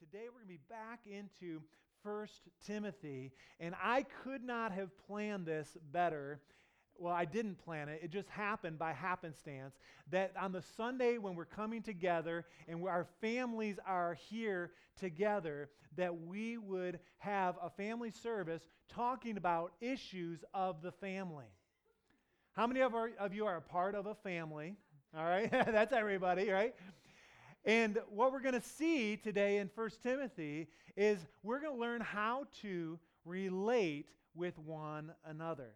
but today we're going to be back into First Timothy, and I could not have planned this better. Well, I didn't plan it. It just happened by happenstance that on the Sunday when we're coming together and our families are here together, that we would have a family service talking about issues of the family. How many of, our, of you are a part of a family? All right, that's everybody, right? And what we're going to see today in 1 Timothy is we're going to learn how to relate with one another.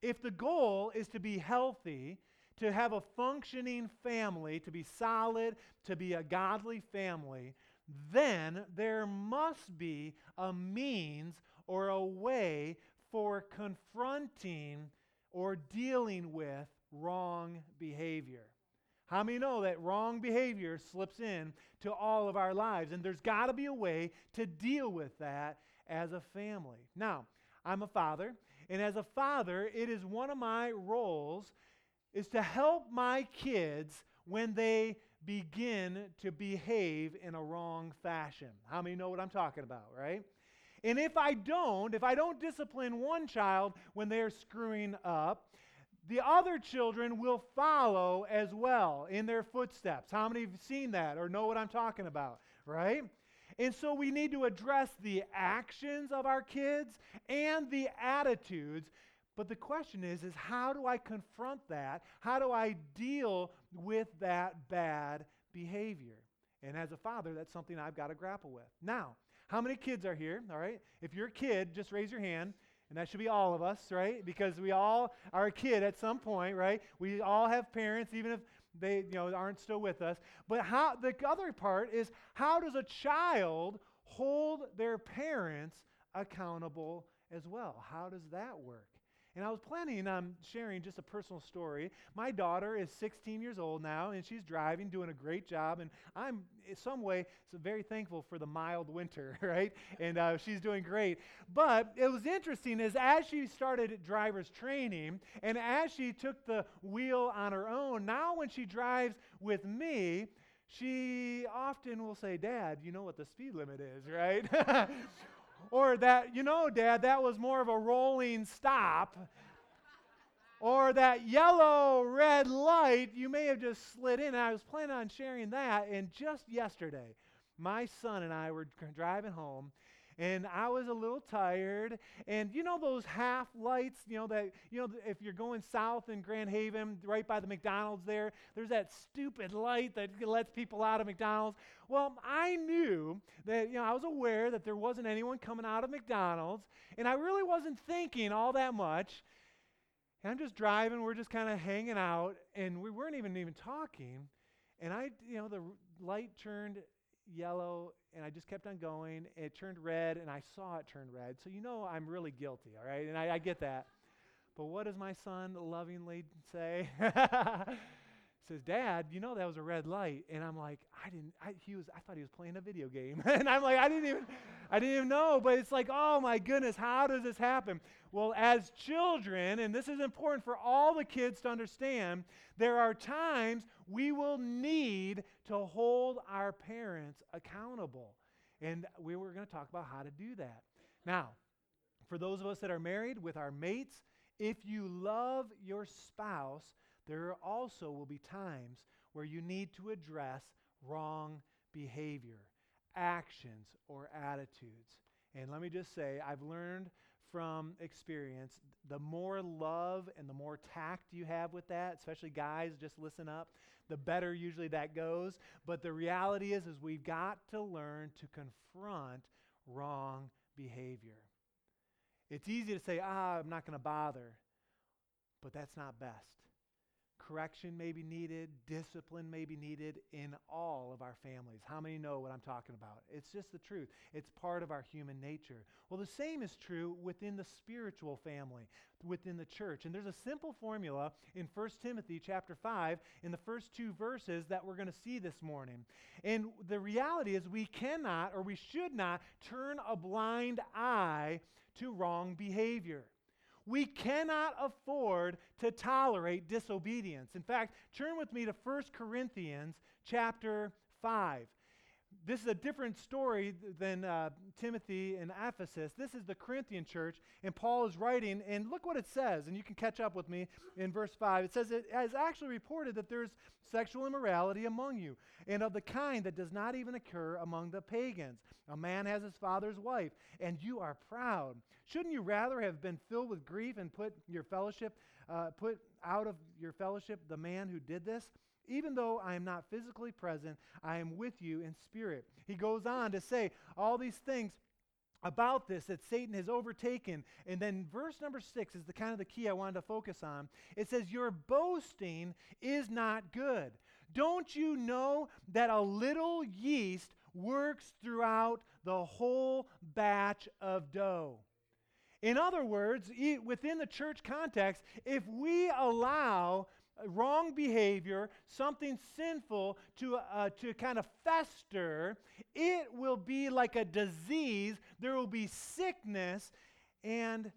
If the goal is to be healthy, to have a functioning family, to be solid, to be a godly family, then there must be a means or a way for confronting or dealing with wrong behavior. How many know that wrong behavior slips in to all of our lives? And there's got to be a way to deal with that as a family. Now, I'm a father, and as a father, it is one of my roles is to help my kids when they begin to behave in a wrong fashion. How many know what I'm talking about, right? And if I don't, if I don't discipline one child when they're screwing up, the other children will follow as well in their footsteps. How many have seen that or know what I'm talking about, right? And so we need to address the actions of our kids and the attitudes. But the question is is how do I confront that? How do I deal with that bad behavior? And as a father, that's something I've got to grapple with. Now, how many kids are here? All right. If you're a kid, just raise your hand. And that should be all of us, right? Because we all are a kid at some point, right? We all have parents, even if they you know, aren't still with us. But how, the other part is how does a child hold their parents accountable as well? How does that work? And I was planning on sharing just a personal story. My daughter is 16 years old now, and she's driving, doing a great job. And I'm, in some way, so very thankful for the mild winter, right? And uh, she's doing great. But it was interesting is as she started driver's training, and as she took the wheel on her own, now when she drives with me, she often will say, Dad, you know what the speed limit is, right? Or that, you know, Dad, that was more of a rolling stop. or that yellow red light, you may have just slid in. I was planning on sharing that. And just yesterday, my son and I were driving home, and I was a little tired. And you know those half lights, you know, that, you know, if you're going south in Grand Haven, right by the McDonald's there, there's that stupid light that lets people out of McDonald's. Well, I knew that, you know, I was aware that there wasn't anyone coming out of McDonald's, and I really wasn't thinking all that much. And I'm just driving, we're just kind of hanging out, and we weren't even even talking. And I, you know, the light turned yellow and I just kept on going. It turned red and I saw it turn red. So you know I'm really guilty, all right? And I, I get that. But what does my son lovingly say? says, Dad, you know that was a red light. And I'm like, I didn't, I, he was, I thought he was playing a video game. and I'm like, I didn't even, I didn't even know. But it's like, oh my goodness, how does this happen? Well, as children, and this is important for all the kids to understand, there are times we will need to hold our parents accountable. And we were going to talk about how to do that. Now, for those of us that are married with our mates, if you love your spouse, there also will be times where you need to address wrong behavior, actions, or attitudes. And let me just say, I've learned from experience the more love and the more tact you have with that, especially guys, just listen up, the better usually that goes. But the reality is, is we've got to learn to confront wrong behavior. It's easy to say, ah, I'm not going to bother, but that's not best. Correction may be needed, discipline may be needed in all of our families. How many know what I'm talking about? It's just the truth. It's part of our human nature. Well, the same is true within the spiritual family, within the church. And there's a simple formula in 1 Timothy chapter 5 in the first two verses that we're going to see this morning. And the reality is we cannot or we should not turn a blind eye to wrong behavior. We cannot afford to tolerate disobedience. In fact, turn with me to 1 Corinthians chapter 5. This is a different story than uh, Timothy and Ephesus. This is the Corinthian church, and Paul is writing, and look what it says, and you can catch up with me in verse 5. It says, It has actually reported that there's sexual immorality among you, and of the kind that does not even occur among the pagans. A man has his father's wife, and you are proud. Shouldn't you rather have been filled with grief and put your fellowship, uh, put out of your fellowship the man who did this? Even though I am not physically present, I am with you in spirit. He goes on to say all these things about this that Satan has overtaken. And then verse number six is the kind of the key I wanted to focus on. It says, Your boasting is not good. Don't you know that a little yeast works throughout the whole batch of dough? In other words, within the church context, if we allow wrong behavior, something sinful to, uh, to kind of fester, it will be like a disease. There will be sickness and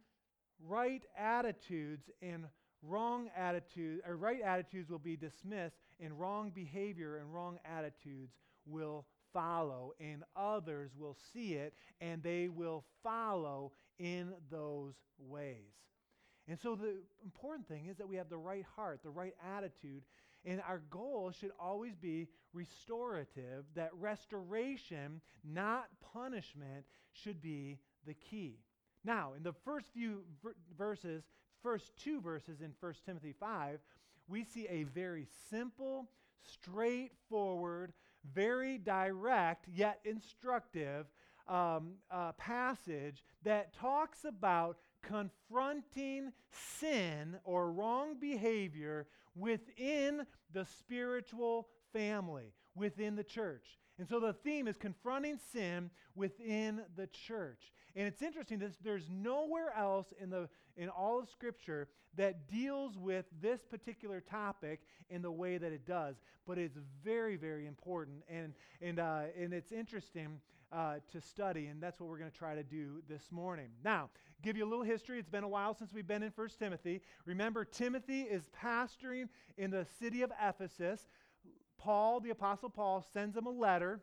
right attitudes and wrong attitudes, or right attitudes will be dismissed, and wrong behavior and wrong attitudes will follow, and others will see it, and they will follow in those ways. And so the important thing is that we have the right heart, the right attitude, and our goal should always be restorative, that restoration, not punishment, should be the key. Now, in the first few verses, first two verses in 1 Timothy 5, we see a very simple, straightforward, very direct, yet instructive um, uh, passage that talks about confronting sin or wrong behavior within the spiritual family, within the church. And so the theme is confronting sin within the church. And it's interesting, that there's nowhere else in, the, in all of Scripture that deals with this particular topic in the way that it does. But it's very, very important. And, and, uh, and it's interesting uh, to study, and that's what we're going to try to do this morning. Now, give you a little history. It's been a while since we've been in 1 Timothy. Remember, Timothy is pastoring in the city of Ephesus. Paul, the Apostle Paul, sends him a letter.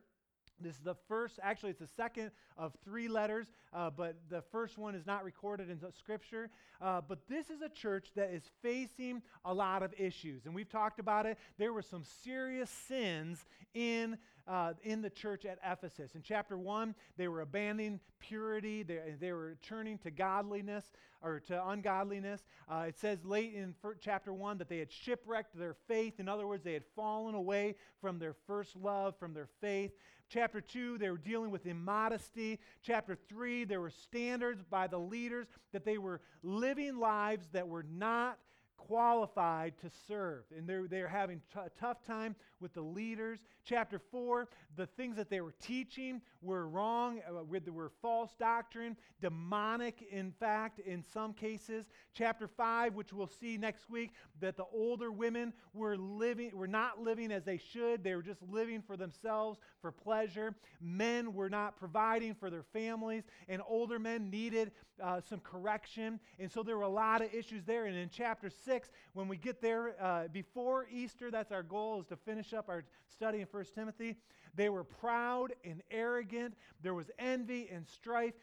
This is the first, actually, it's the second of three letters, uh, but the first one is not recorded in Scripture. Uh, but this is a church that is facing a lot of issues. And we've talked about it. There were some serious sins in uh, in the church at Ephesus. In chapter 1, they were abandoning purity, they, they were turning to godliness or to ungodliness. Uh, it says late in chapter 1 that they had shipwrecked their faith. In other words, they had fallen away from their first love, from their faith. Chapter 2, they were dealing with immodesty. Chapter 3, there were standards by the leaders that they were living lives that were not qualified to serve. And they're, they're having t- a tough time with the leaders. Chapter 4, the things that they were teaching were wrong, uh, were false doctrine, demonic, in fact, in some cases. Chapter 5, which we'll see next week, that the older women were living, were not living as they should. They were just living for themselves, for pleasure. Men were not providing for their families, and older men needed uh, some correction. And so there were a lot of issues there. And in chapter 6, when we get there uh, before Easter, that's our goal, is to finish up our study in 1 Timothy. They were proud and arrogant. There was envy and strife.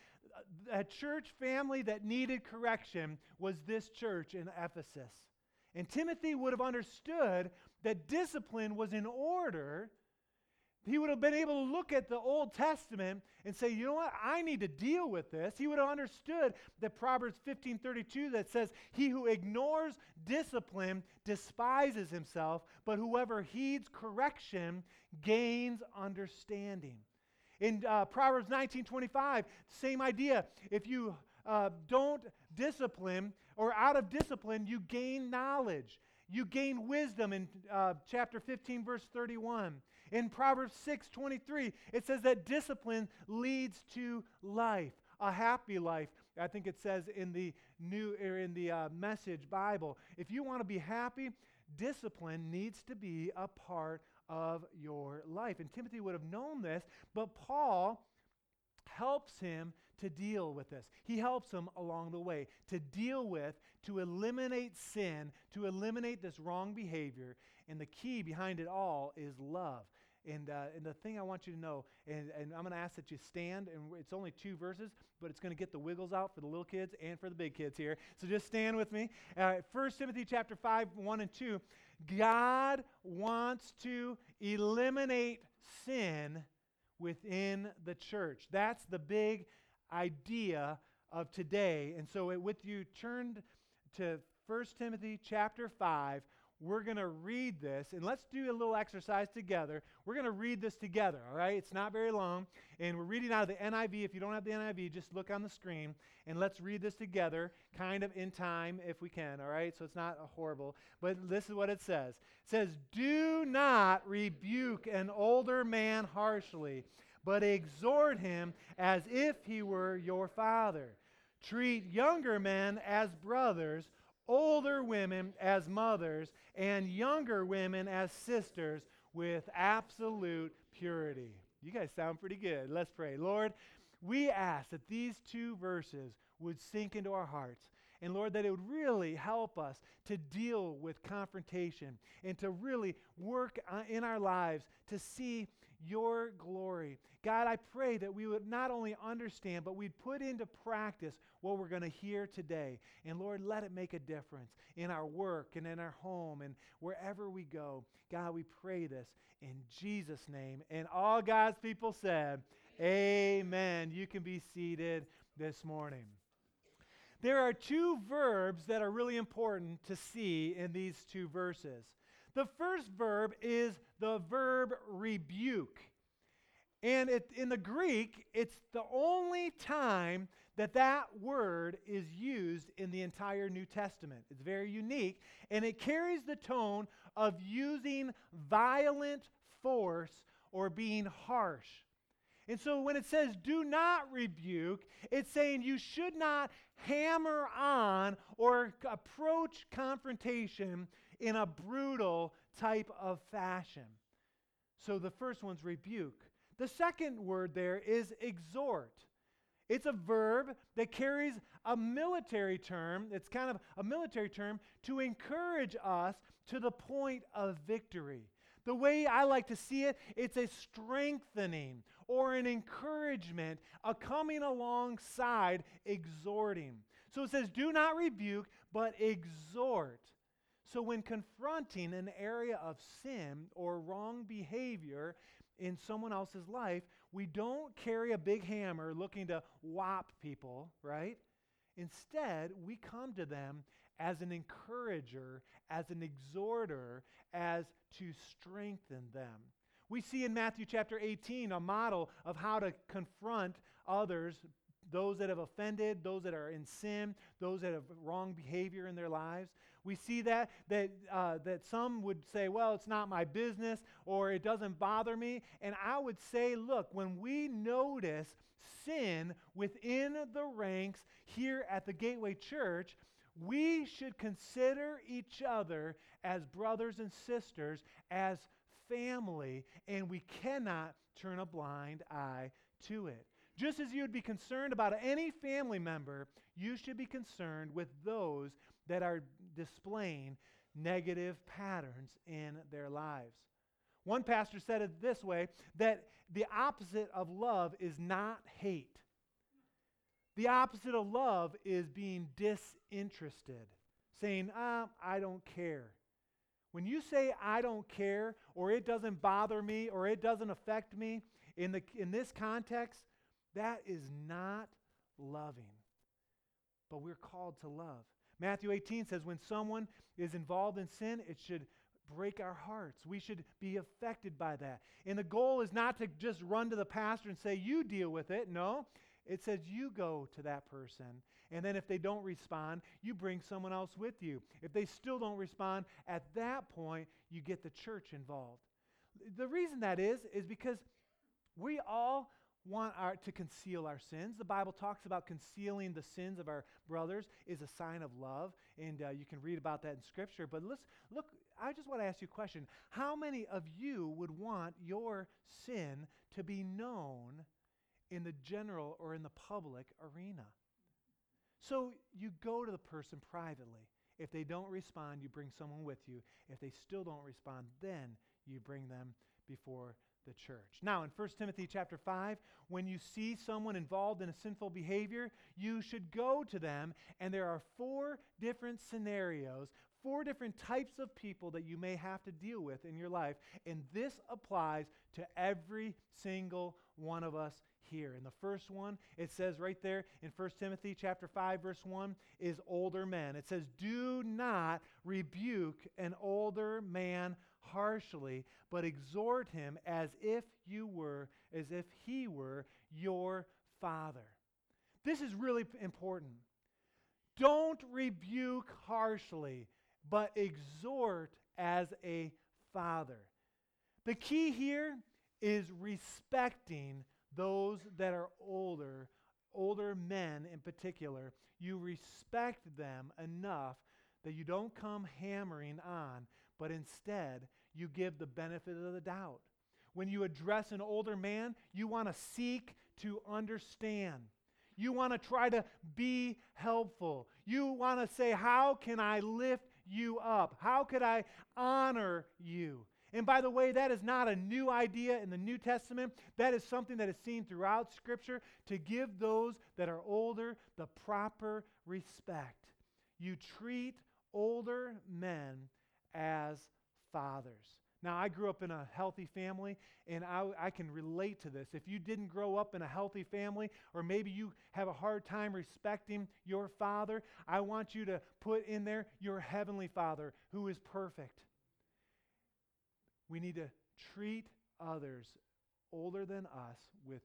A church family that needed correction was this church in Ephesus. And Timothy would have understood that discipline was in order he would have been able to look at the Old Testament and say, you know what, I need to deal with this. He would have understood that Proverbs 15:32 that says, He who ignores discipline despises himself, but whoever heeds correction gains understanding. In uh, Proverbs 19:25, same idea. If you uh, don't discipline, or out of discipline, you gain knowledge. You gain wisdom in uh, chapter 15, verse 31. In Proverbs 6 23, it says that discipline leads to life, a happy life. I think it says in the new or in the uh, message Bible. If you want to be happy, discipline needs to be a part of your life. And Timothy would have known this, but Paul helps him to deal with this. He helps him along the way to deal with, to eliminate sin, to eliminate this wrong behavior. And the key behind it all is love. And, uh, and the thing I want you to know, and, and I'm going to ask that you stand, and it's only two verses, but it's going to get the wiggles out for the little kids and for the big kids here. So just stand with me. Uh, 1 Timothy chapter 5, 1 and 2. God wants to eliminate sin within the church. That's the big idea of today. And so, it, with you turned to 1 Timothy chapter 5, we're going to read this, and let's do a little exercise together. We're going to read this together, all right? It's not very long, and we're reading out of the NIV. If you don't have the NIV, just look on the screen, and let's read this together, kind of in time if we can, all right? So it's not horrible, but this is what it says. It says, Do not rebuke an older man harshly, but exhort him as if he were your father. Treat younger men as brothers older women as mothers, and younger women as sisters with absolute purity. You guys sound pretty good. Let's pray. Lord, we ask that these two verses would sink into our hearts. And Lord, that it would really help us to deal with confrontation and to really work uh, in our lives to see your glory. God, I pray that we would not only understand, but we'd put into practice what we're going to hear today. And Lord, let it make a difference in our work and in our home and wherever we go. God, we pray this in Jesus' name. And all God's people said, Amen. You can be seated this morning. There are two verbs that are really important to see in these two verses. The first verb is the verb rebuke. And it, in the Greek, it's the only time that that word is used in the entire New Testament. It's very unique, and it carries the tone of using violent force or being harsh. And so when it says do not rebuke, it's saying you should not hammer on or approach confrontation in a brutal type of fashion. So the first one's rebuke. The second word there is exhort. It's a verb that carries a military term, it's kind of a military term, to encourage us to the point of victory. The way I like to see it, it's a strengthening or an encouragement, a coming alongside exhorting. So it says, do not rebuke, but exhort. So when confronting an area of sin or wrong behavior, in someone else's life, we don't carry a big hammer looking to whop people, right? Instead, we come to them as an encourager, as an exhorter, as to strengthen them. We see in Matthew chapter 18 a model of how to confront others, those that have offended, those that are in sin, those that have wrong behavior in their lives. We see that that uh, that some would say, "Well, it's not my business," or "It doesn't bother me." And I would say, look, when we notice sin within the ranks here at the Gateway Church, we should consider each other as brothers and sisters, as family, and we cannot turn a blind eye to it. Just as you would be concerned about any family member, you should be concerned with those that are displaying negative patterns in their lives. One pastor said it this way that the opposite of love is not hate. The opposite of love is being disinterested, saying, ah, I don't care. When you say, I don't care, or it doesn't bother me, or it doesn't affect me, in, the, in this context, that is not loving. But we're called to love. Matthew 18 says when someone is involved in sin, it should break our hearts. We should be affected by that. And the goal is not to just run to the pastor and say, You deal with it. No, it says you go to that person. And then if they don't respond, you bring someone else with you. If they still don't respond, at that point, you get the church involved. The reason that is, is because we all want our, to conceal our sins. The Bible talks about concealing the sins of our brothers is a sign of love, and uh, you can read about that in Scripture. But let's look. I just want to ask you a question: How many of you would want your sin to be known in the general or in the public arena? So you go to the person privately. If they don't respond, you bring someone with you. If they still don't respond, then you bring them before the church. Now, in 1 Timothy chapter 5, when you see someone involved in a sinful behavior, you should go to them, and there are four different scenarios, four different types of people that you may have to deal with in your life, and this applies to every single one of us here. And the first one, it says right there in 1 Timothy chapter 5 verse 1 is older men. It says, "Do not rebuke an older man harshly, but exhort him as if you were as if he were your father." This is really important. Don't rebuke harshly, but exhort as a father. The key here is respecting those that are older, older men in particular. You respect them enough that you don't come hammering on, but instead you give the benefit of the doubt. When you address an older man, you want to seek to understand. You want to try to be helpful. You want to say, How can I lift you up? How could I honor you? And by the way, that is not a new idea in the New Testament. That is something that is seen throughout Scripture to give those that are older the proper respect. You treat older men as fathers. Now, I grew up in a healthy family, and I, I, can relate to this. If you didn't grow up in a healthy family, or maybe you have a hard time respecting your father, I want you to put in there your heavenly father who is perfect. We need to treat others older than us with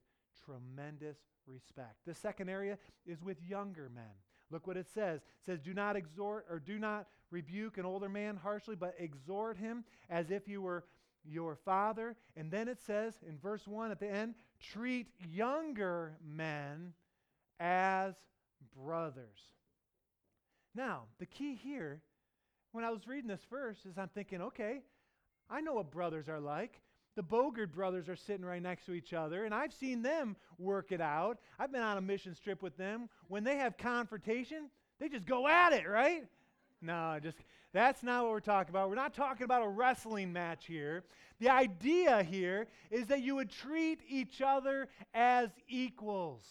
tremendous respect. The second area is with younger men. Look what it says. It says, Do not exhort or do not rebuke an older man harshly, but exhort him as if you were your father. And then it says in verse 1 at the end, treat younger men as brothers. Now, the key here, when I was reading this verse, is I'm thinking, okay, I know what brothers are like. The Bogard brothers are sitting right next to each other, and I've seen them work it out. I've been on a mission trip with them. When they have confrontation, they just go at it, right? No, just that's not what we're talking about. We're not talking about a wrestling match here. The idea here is that you would treat each other as equals.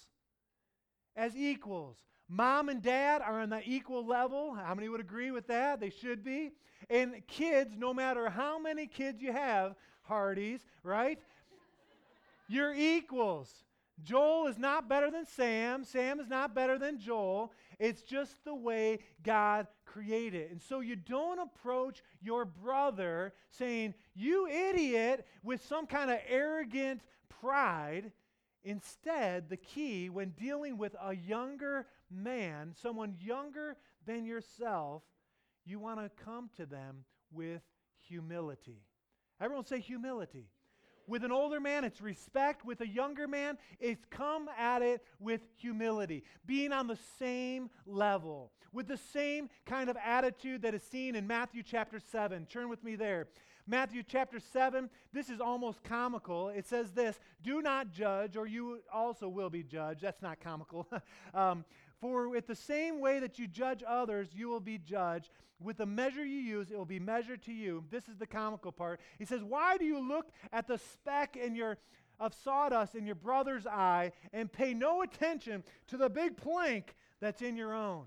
As equals. Mom and dad are on the equal level. How many would agree with that? They should be. And kids, no matter how many kids you have, Hardys, right? You're equals. Joel is not better than Sam. Sam is not better than Joel. It's just the way God created. And so you don't approach your brother saying, You idiot, with some kind of arrogant pride. Instead, the key when dealing with a younger man, someone younger than yourself, you want to come to them with humility. Everyone say humility. With an older man, it's respect. With a younger man, it's come at it with humility, being on the same level, with the same kind of attitude that is seen in Matthew chapter 7. Turn with me there. Matthew chapter 7, this is almost comical. It says this Do not judge, or you also will be judged. That's not comical. um, for with the same way that you judge others, you will be judged. With the measure you use, it will be measured to you. This is the comical part. He says, Why do you look at the speck in your of sawdust in your brother's eye and pay no attention to the big plank that's in your own?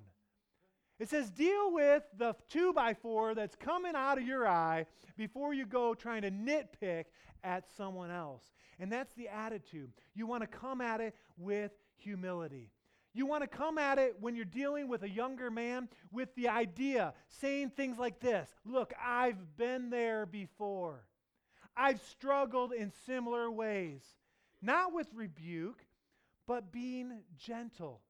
It says, deal with the two by four that's coming out of your eye before you go trying to nitpick at someone else. And that's the attitude. You want to come at it with humility. You want to come at it when you're dealing with a younger man with the idea, saying things like this Look, I've been there before. I've struggled in similar ways. Not with rebuke, but being gentle.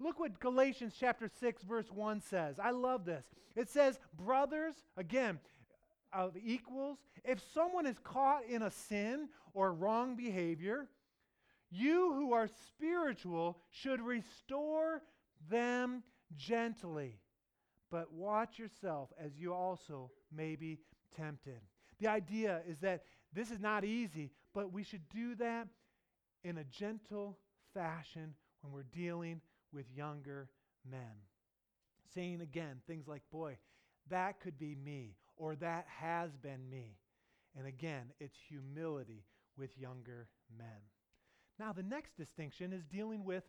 Look what Galatians chapter 6 verse 1 says. I love this. It says, "Brothers, again, of equals, if someone is caught in a sin or wrong behavior, you who are spiritual should restore them gently, but watch yourself as you also may be tempted. The idea is that this is not easy, but we should do that in a gentle fashion when we're dealing with younger men. Saying again things like, boy, that could be me, or that has been me. And again, it's humility with younger men. Now, the next distinction is dealing with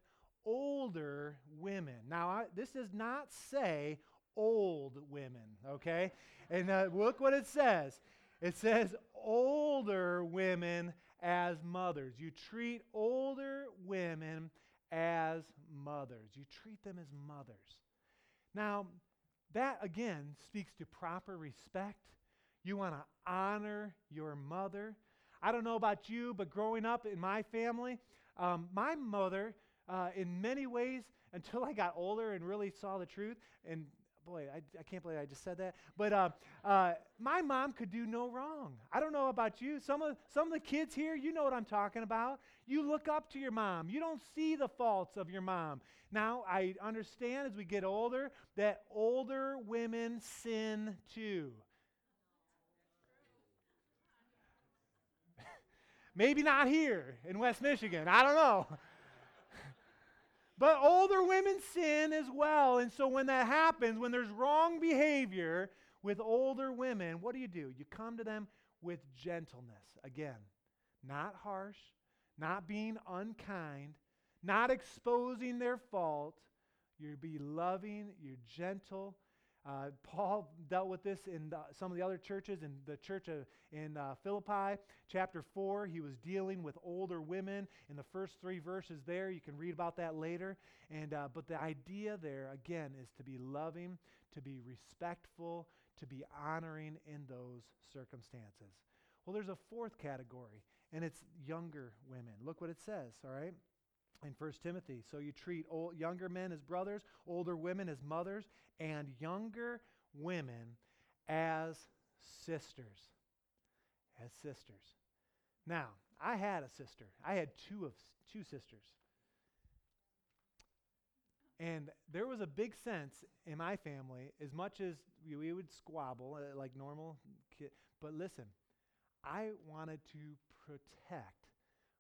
older women. Now, I, this does not say old women, okay? and uh, look what it says it says older women as mothers. You treat older women as mothers. You treat them as mothers. Now, that again speaks to proper respect. You want to honor your mother. I don't know about you, but growing up in my family, um, my mother, uh, in many ways, until I got older and really saw the truth, and boy, I, I can't believe I just said that. But uh, uh, my mom could do no wrong. I don't know about you. Some of, some of the kids here, you know what I'm talking about. You look up to your mom, you don't see the faults of your mom. Now, I understand as we get older that older women sin too. Maybe not here in West Michigan. I don't know. But older women sin as well. And so when that happens, when there's wrong behavior with older women, what do you do? You come to them with gentleness. Again, not harsh, not being unkind, not exposing their fault. You be loving, you're gentle, uh, Paul dealt with this in the, some of the other churches. In the church of, in uh, Philippi, chapter 4, he was dealing with older women. In the first three verses there, you can read about that later. And, uh, but the idea there, again, is to be loving, to be respectful, to be honoring in those circumstances. Well, there's a fourth category, and it's younger women. Look what it says, all right? In 1 Timothy. So you treat old, younger men as brothers, older women as mothers, and younger women as sisters. As sisters. Now, I had a sister. I had two of two sisters. And there was a big sense in my family, as much as we, we would squabble uh, like normal kid, but listen, I wanted to protect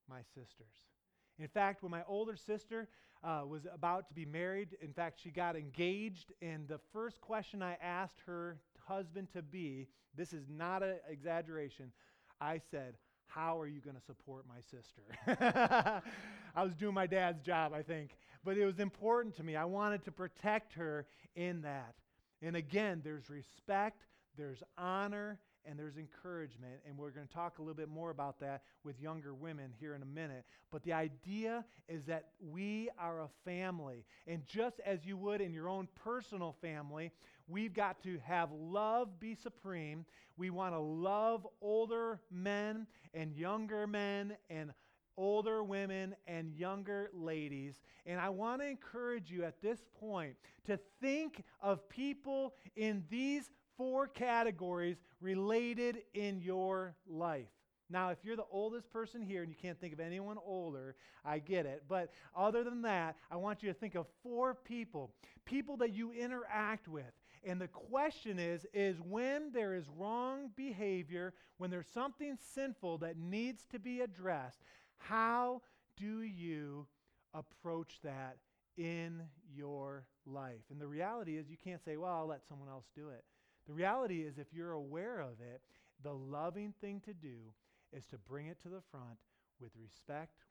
my sisters. In fact, when my older sister uh, was about to be married, in fact, she got engaged, and the first question I asked her husband to be this is not an exaggeration I said, How are you going to support my sister? I was doing my dad's job, I think. But it was important to me. I wanted to protect her in that. And again, there's respect, there's honor, and there's encouragement. And we're going to talk a little bit more about that with younger women here in a minute. But the idea is that we are a family. And just as you would in your own personal family, we've got to have love be supreme. We want to love older men and younger men and older women and younger ladies. And I want to encourage you at this point to think of people in these four categories related in your life. Now, if you're the oldest person here and you can't think of anyone older, I get it. But other than that, I want you to think of four people, people that you interact with. And the question is is when there is wrong behavior, when there's something sinful that needs to be addressed, how do you approach that in your life? And the reality is you can't say, "Well, I'll let someone else do it." The reality is, if you're aware of it, the loving thing to do is to bring it to the front with respect,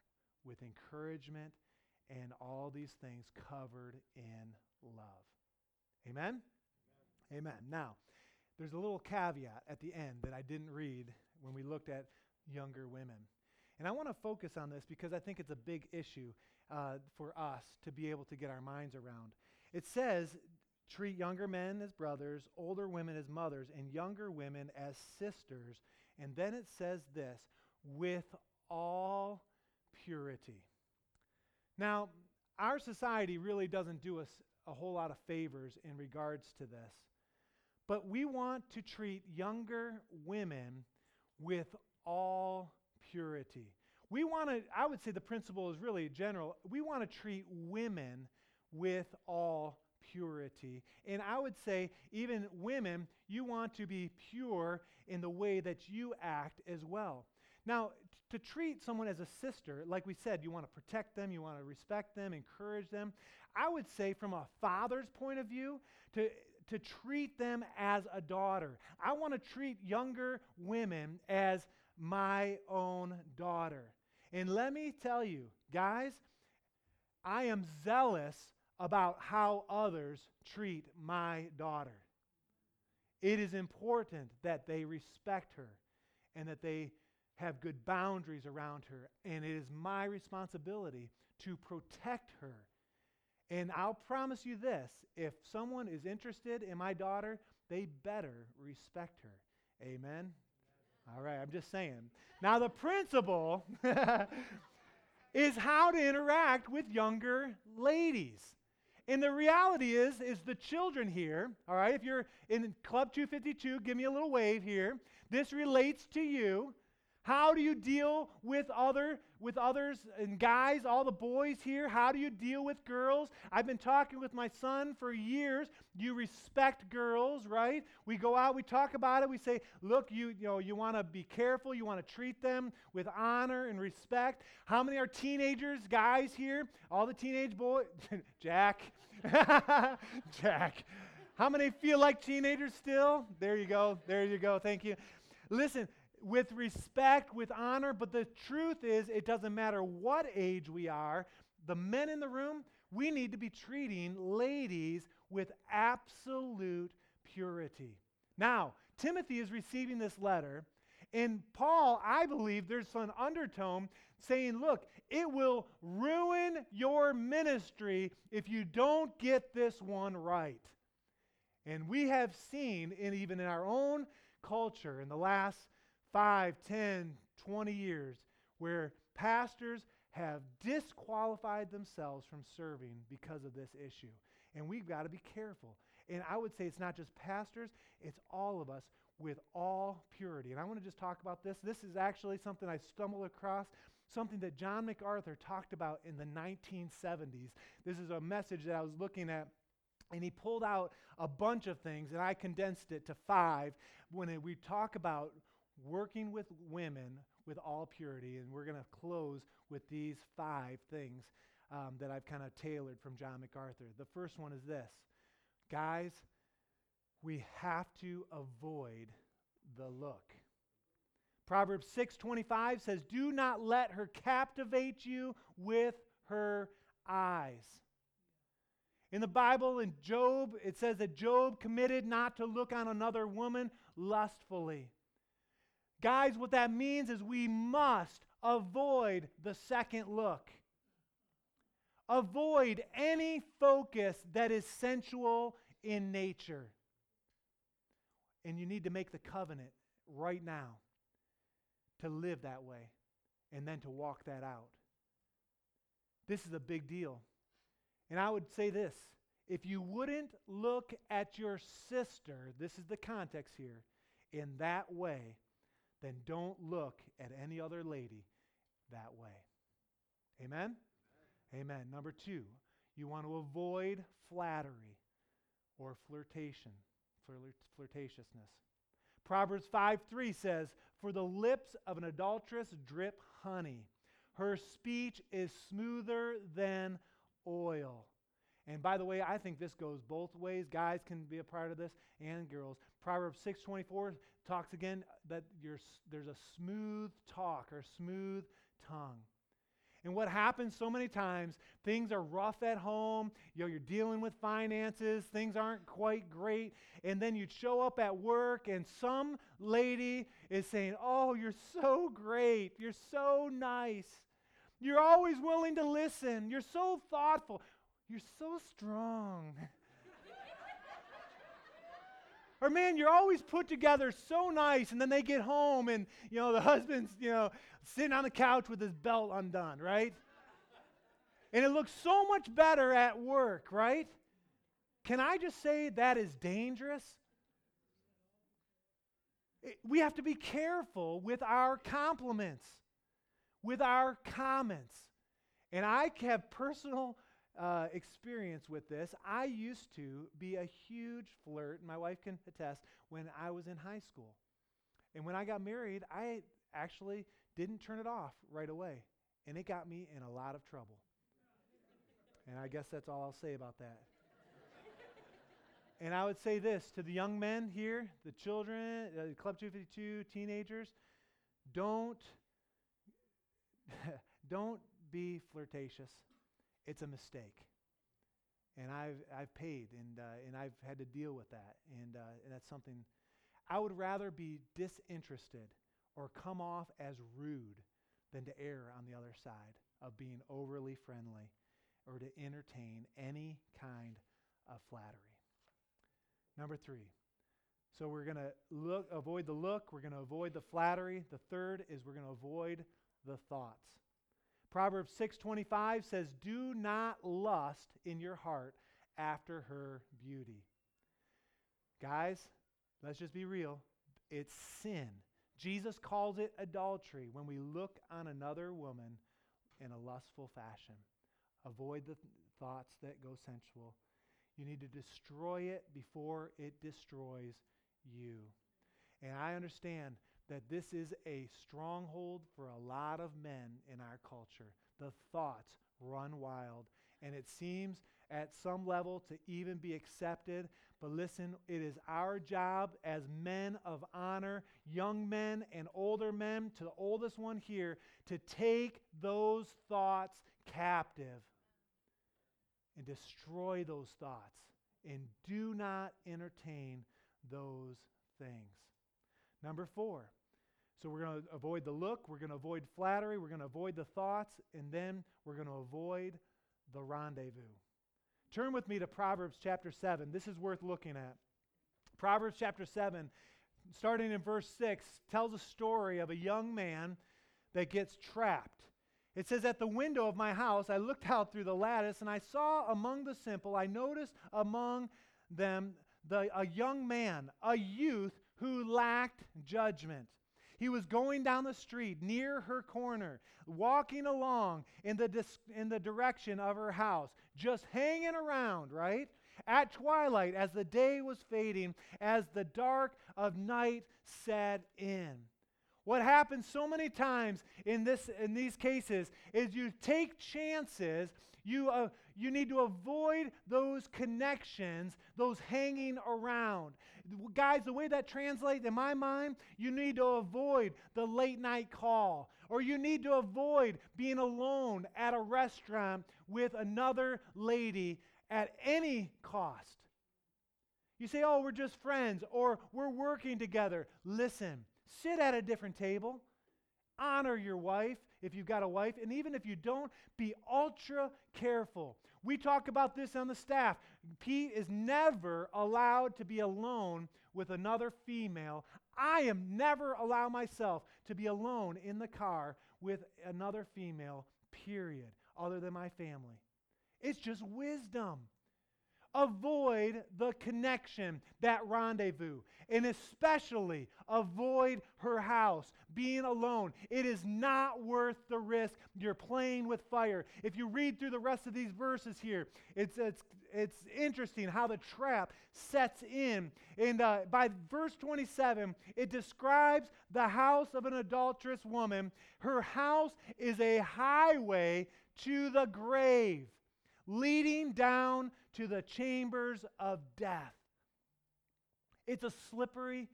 with encouragement, and all these things covered in love. Amen? Amen? Amen. Now, there's a little caveat at the end that I didn't read when we looked at younger women. And I want to focus on this because I think it's a big issue uh, for us to be able to get our minds around. It says, Treat younger men as brothers, older women as mothers, and younger women as sisters. And then it says this with all purity. Now, our society really doesn't do us a whole lot of favors in regards to this, but we want to treat younger women with all purity. We want to, I would say the principle is really general. We want to treat women with all purity. And I would say, even women, you want to be pure in the way that you act as well. Now, to treat someone as a sister, like we said, you want to protect them, you want to respect them, encourage them. I would say, from a father's point of view, to, to treat them as a daughter. I want to treat younger women as my own daughter. And let me tell you, guys, I am zealous about how others treat my daughter. It is important that they respect her and that they have good boundaries around her. And it is my responsibility to protect her. And I'll promise you this if someone is interested in my daughter, they better respect her. Amen? All right, I'm just saying. Now, the principle is how to interact with younger ladies. And the reality is, is the children here, all right, if you're in Club 252, give me a little wave here. This relates to you. How do you deal with other with others and guys, all the boys here? How do you deal with girls? I've been talking with my son for years. You respect girls, right? We go out, we talk about it. We say, "Look, you you know, you want to be careful. You want to treat them with honor and respect." How many are teenagers, guys here? All the teenage boys, Jack. Jack. How many feel like teenagers still? There you go. There you go. Thank you. Listen, with respect, with honor, but the truth is, it doesn't matter what age we are, the men in the room, we need to be treating ladies with absolute purity. Now, Timothy is receiving this letter, and Paul, I believe there's an undertone saying, look, it will ruin your ministry if you don't get this one right. And we have seen, in, even in our own culture, in the last 5, 10, 20 years where pastors have disqualified themselves from serving because of this issue. And we've got to be careful. And I would say it's not just pastors, it's all of us with all purity. And I want to just talk about this. This is actually something I stumbled across, something that John MacArthur talked about in the 1970s. This is a message that I was looking at and he pulled out a bunch of things, and I condensed it to five when we talk about working with women with all purity. And we're going to close with these five things um, that I've kind of tailored from John MacArthur. The first one is this guys, we have to avoid the look. Proverbs 6:25 says, "Do not let her captivate you with her eyes." In the Bible in Job, it says that Job committed not to look on another woman lustfully. Guys, what that means is we must avoid the second look. Avoid any focus that is sensual in nature. And you need to make the covenant right now to live that way and then to walk that out. This is a big deal. And I would say this if you wouldn't look at your sister, this is the context here, in that way, then don't look at any other lady that way. Amen? Amen. Amen. Number two, you want to avoid flattery or flirtation, flirt- flirtatiousness. Proverbs 5 3 says, For the lips of an adulteress drip honey, her speech is smoother than oil. And by the way, I think this goes both ways. Guys can be a part of this and girls. Proverbs 6:24 talks again uh, that there's a smooth talk or smooth tongue. And what happens so many times, things are rough at home, you know, you're dealing with finances, things aren't quite great, and then you'd show up at work and some lady is saying, "Oh, you're so great. You're so nice. You're always willing to listen. You're so thoughtful. You're so strong." Or man, you're always put together so nice, and then they get home and you know the husband's, you know, sitting on the couch with his belt undone, right? and it looks so much better at work, right? Can I just say that is dangerous? It, we have to be careful with our compliments, with our comments. And I have personal uh, experience with this. I used to be a huge flirt, my wife can attest, when I was in high school. And when I got married, I actually didn't turn it off right away. And it got me in a lot of trouble. And I guess that's all I'll say about that. and I would say this to the young men here, the children, uh, Club 252, teenagers don't don't be flirtatious. It's a mistake. And I've, I've paid and, uh, and I've had to deal with that. And, uh, and that's something I would rather be disinterested or come off as rude than to err on the other side of being overly friendly or to entertain any kind of flattery. Number three. So we're going to look avoid the look, we're going to avoid the flattery. The third is we're going to avoid the thoughts. Proverbs 6:25 says, "Do not lust in your heart after her beauty." Guys, let's just be real. It's sin. Jesus calls it adultery when we look on another woman in a lustful fashion. Avoid the th- thoughts that go sensual. You need to destroy it before it destroys you. And I understand that this is a stronghold for a lot of men in our culture. The thoughts run wild, and it seems at some level to even be accepted. But listen, it is our job as men of honor, young men and older men, to the oldest one here, to take those thoughts captive and destroy those thoughts. And do not entertain those things. Number four. So we're going to avoid the look, we're going to avoid flattery, we're going to avoid the thoughts, and then we're going to avoid the rendezvous. Turn with me to Proverbs chapter 7. This is worth looking at. Proverbs chapter 7, starting in verse 6, tells a story of a young man that gets trapped. It says, At the window of my house, I looked out through the lattice, and I saw among the simple, I noticed among them the, a young man, a youth who lacked judgment. He was going down the street near her corner, walking along in the, dis- in the direction of her house, just hanging around, right? At twilight, as the day was fading, as the dark of night set in. What happens so many times in, this, in these cases is you take chances you, uh, you need to avoid those connections, those hanging around. Guys, the way that translates in my mind, you need to avoid the late night call, or you need to avoid being alone at a restaurant with another lady at any cost. You say, oh, we're just friends, or we're working together. Listen, sit at a different table, honor your wife, if you've got a wife, and even if you don't, be ultra careful. We talk about this on the staff. Pete is never allowed to be alone with another female. I am never allow myself to be alone in the car with another female, period, other than my family. It's just wisdom. Avoid the connection, that rendezvous, and especially avoid her house, being alone. It is not worth the risk. You're playing with fire. If you read through the rest of these verses here, it's, it's, it's interesting how the trap sets in. And uh, by verse 27, it describes the house of an adulterous woman. Her house is a highway to the grave, leading down to the chambers of death. It's a slippery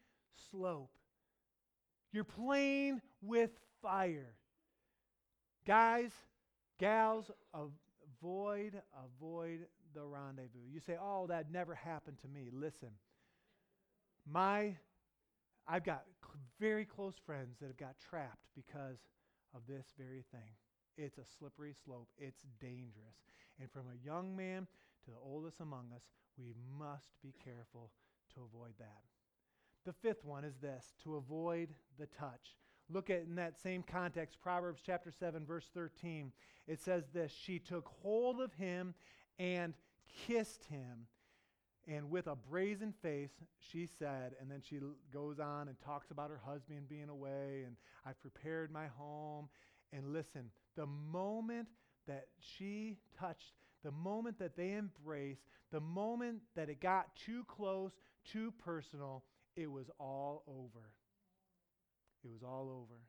slope. You're playing with fire. Guys, gals, avoid, avoid the rendezvous. You say, oh, that never happened to me. Listen, my, I've got very close friends that have got trapped because of this very thing. It's a slippery slope. It's dangerous. And from a young man to the oldest among us, we must be careful to avoid that. The fifth one is this to avoid the touch. Look at in that same context, Proverbs chapter 7, verse 13. It says this She took hold of him and kissed him. And with a brazen face, she said, and then she goes on and talks about her husband being away, and I've prepared my home. And listen, the moment that she touched the moment that they embraced, the moment that it got too close, too personal, it was all over. It was all over.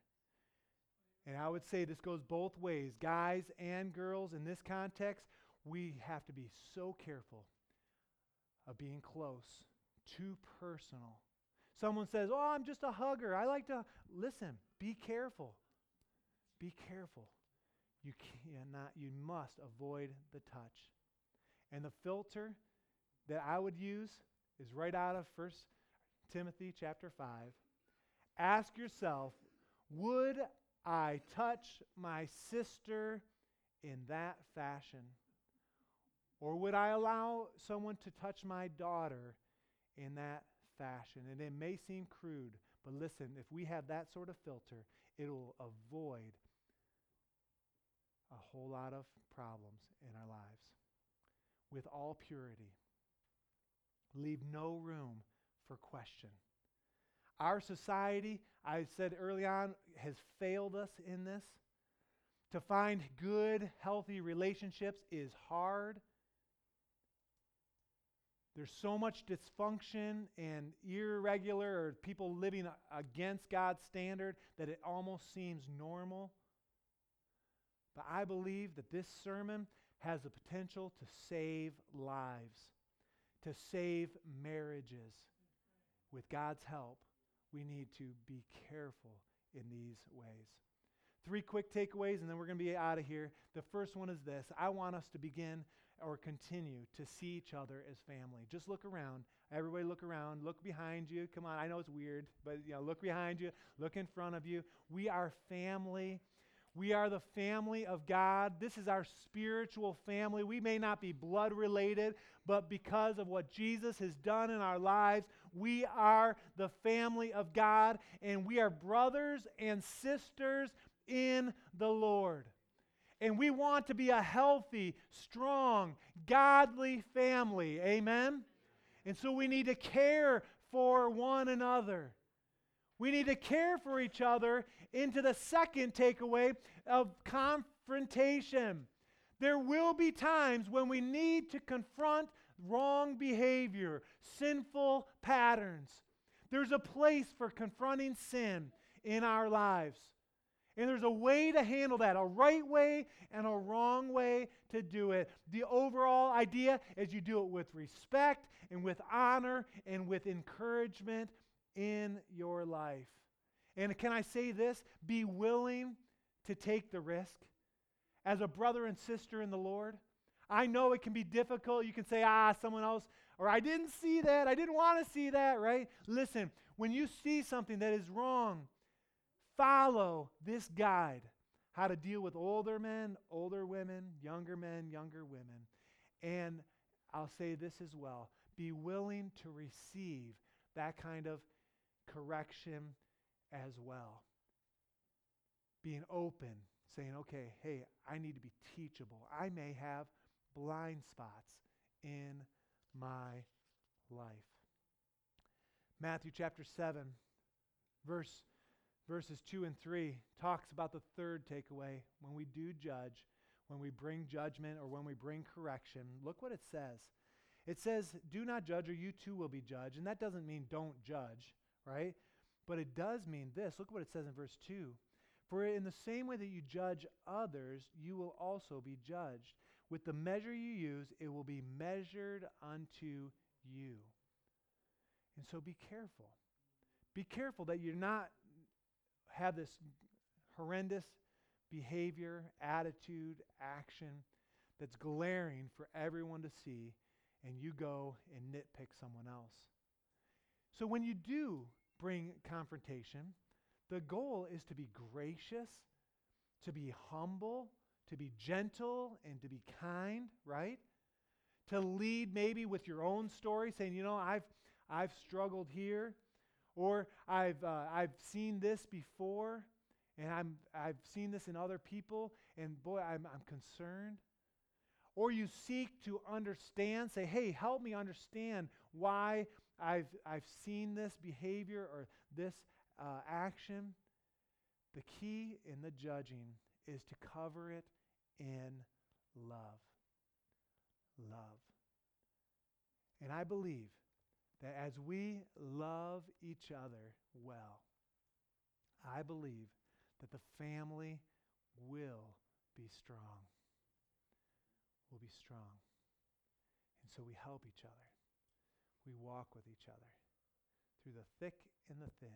And I would say this goes both ways. Guys and girls, in this context, we have to be so careful of being close, too personal. Someone says, Oh, I'm just a hugger. I like to. Listen, be careful. Be careful. You cannot, you must avoid the touch. And the filter that I would use is right out of 1 Timothy chapter 5. Ask yourself, would I touch my sister in that fashion? Or would I allow someone to touch my daughter in that fashion? And it may seem crude, but listen, if we have that sort of filter, it'll avoid a whole lot of problems in our lives. With all purity, leave no room for question. Our society, I said early on, has failed us in this. To find good, healthy relationships is hard. There's so much dysfunction and irregular or people living against God's standard that it almost seems normal. But I believe that this sermon has the potential to save lives, to save marriages. With God's help, we need to be careful in these ways. Three quick takeaways, and then we're going to be out of here. The first one is this I want us to begin or continue to see each other as family. Just look around. Everybody look around. Look behind you. Come on, I know it's weird, but you know, look behind you, look in front of you. We are family. We are the family of God. This is our spiritual family. We may not be blood related, but because of what Jesus has done in our lives, we are the family of God, and we are brothers and sisters in the Lord. And we want to be a healthy, strong, godly family. Amen? And so we need to care for one another. We need to care for each other into the second takeaway of confrontation. There will be times when we need to confront wrong behavior, sinful patterns. There's a place for confronting sin in our lives. And there's a way to handle that, a right way and a wrong way to do it. The overall idea is you do it with respect and with honor and with encouragement in your life. And can I say this? Be willing to take the risk. As a brother and sister in the Lord, I know it can be difficult. You can say, ah, someone else, or I didn't see that. I didn't want to see that, right? Listen, when you see something that is wrong, follow this guide how to deal with older men, older women, younger men, younger women. And I'll say this as well be willing to receive that kind of correction as well. Being open, saying, okay, hey, I need to be teachable. I may have blind spots in my life. Matthew chapter 7, verse verses 2 and 3 talks about the third takeaway. When we do judge, when we bring judgment or when we bring correction, look what it says. It says, Do not judge, or you too will be judged. And that doesn't mean don't judge, right? But it does mean this. Look what it says in verse 2. For in the same way that you judge others, you will also be judged. With the measure you use, it will be measured unto you. And so be careful. Be careful that you're not have this horrendous behavior, attitude, action that's glaring for everyone to see, and you go and nitpick someone else. So when you do bring confrontation, the goal is to be gracious, to be humble, to be gentle, and to be kind, right? To lead maybe with your own story, saying, you know, I've, I've struggled here. Or I've, uh, I've seen this before, and I'm, I've seen this in other people, and boy, I'm, I'm concerned. Or you seek to understand, say, hey, help me understand why I've, I've seen this behavior or this uh, action. The key in the judging is to cover it in love. Love. And I believe that as we love each other well, I believe that the family will be strong. Will be strong. And so we help each other. We walk with each other. through the thick and the thin.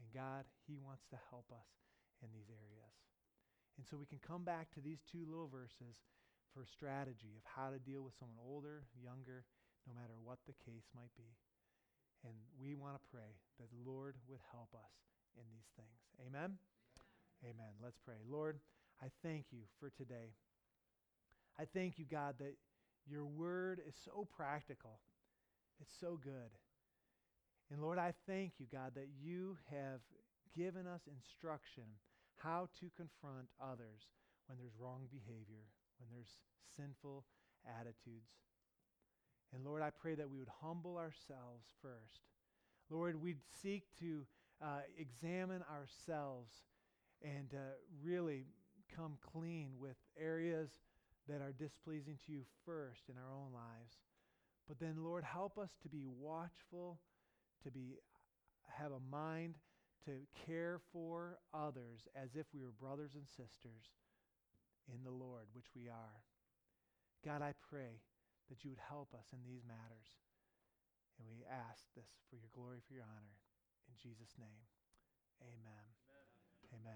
And God, He wants to help us in these areas. And so we can come back to these two little verses for strategy of how to deal with someone older, younger, no matter what the case might be. And we want to pray that the Lord would help us in these things. Amen? Amen? Amen. Let's pray. Lord, I thank you for today. I thank you, God, that your word is so practical. It's so good. And Lord, I thank you, God, that you have given us instruction how to confront others when there's wrong behavior, when there's sinful attitudes. And Lord, I pray that we would humble ourselves first. Lord, we'd seek to uh, examine ourselves and uh, really come clean with areas that are displeasing to you first in our own lives. But then, Lord, help us to be watchful, to be have a mind to care for others as if we were brothers and sisters in the Lord, which we are. God, I pray that you would help us in these matters. And we ask this for your glory, for your honor. In Jesus' name, amen.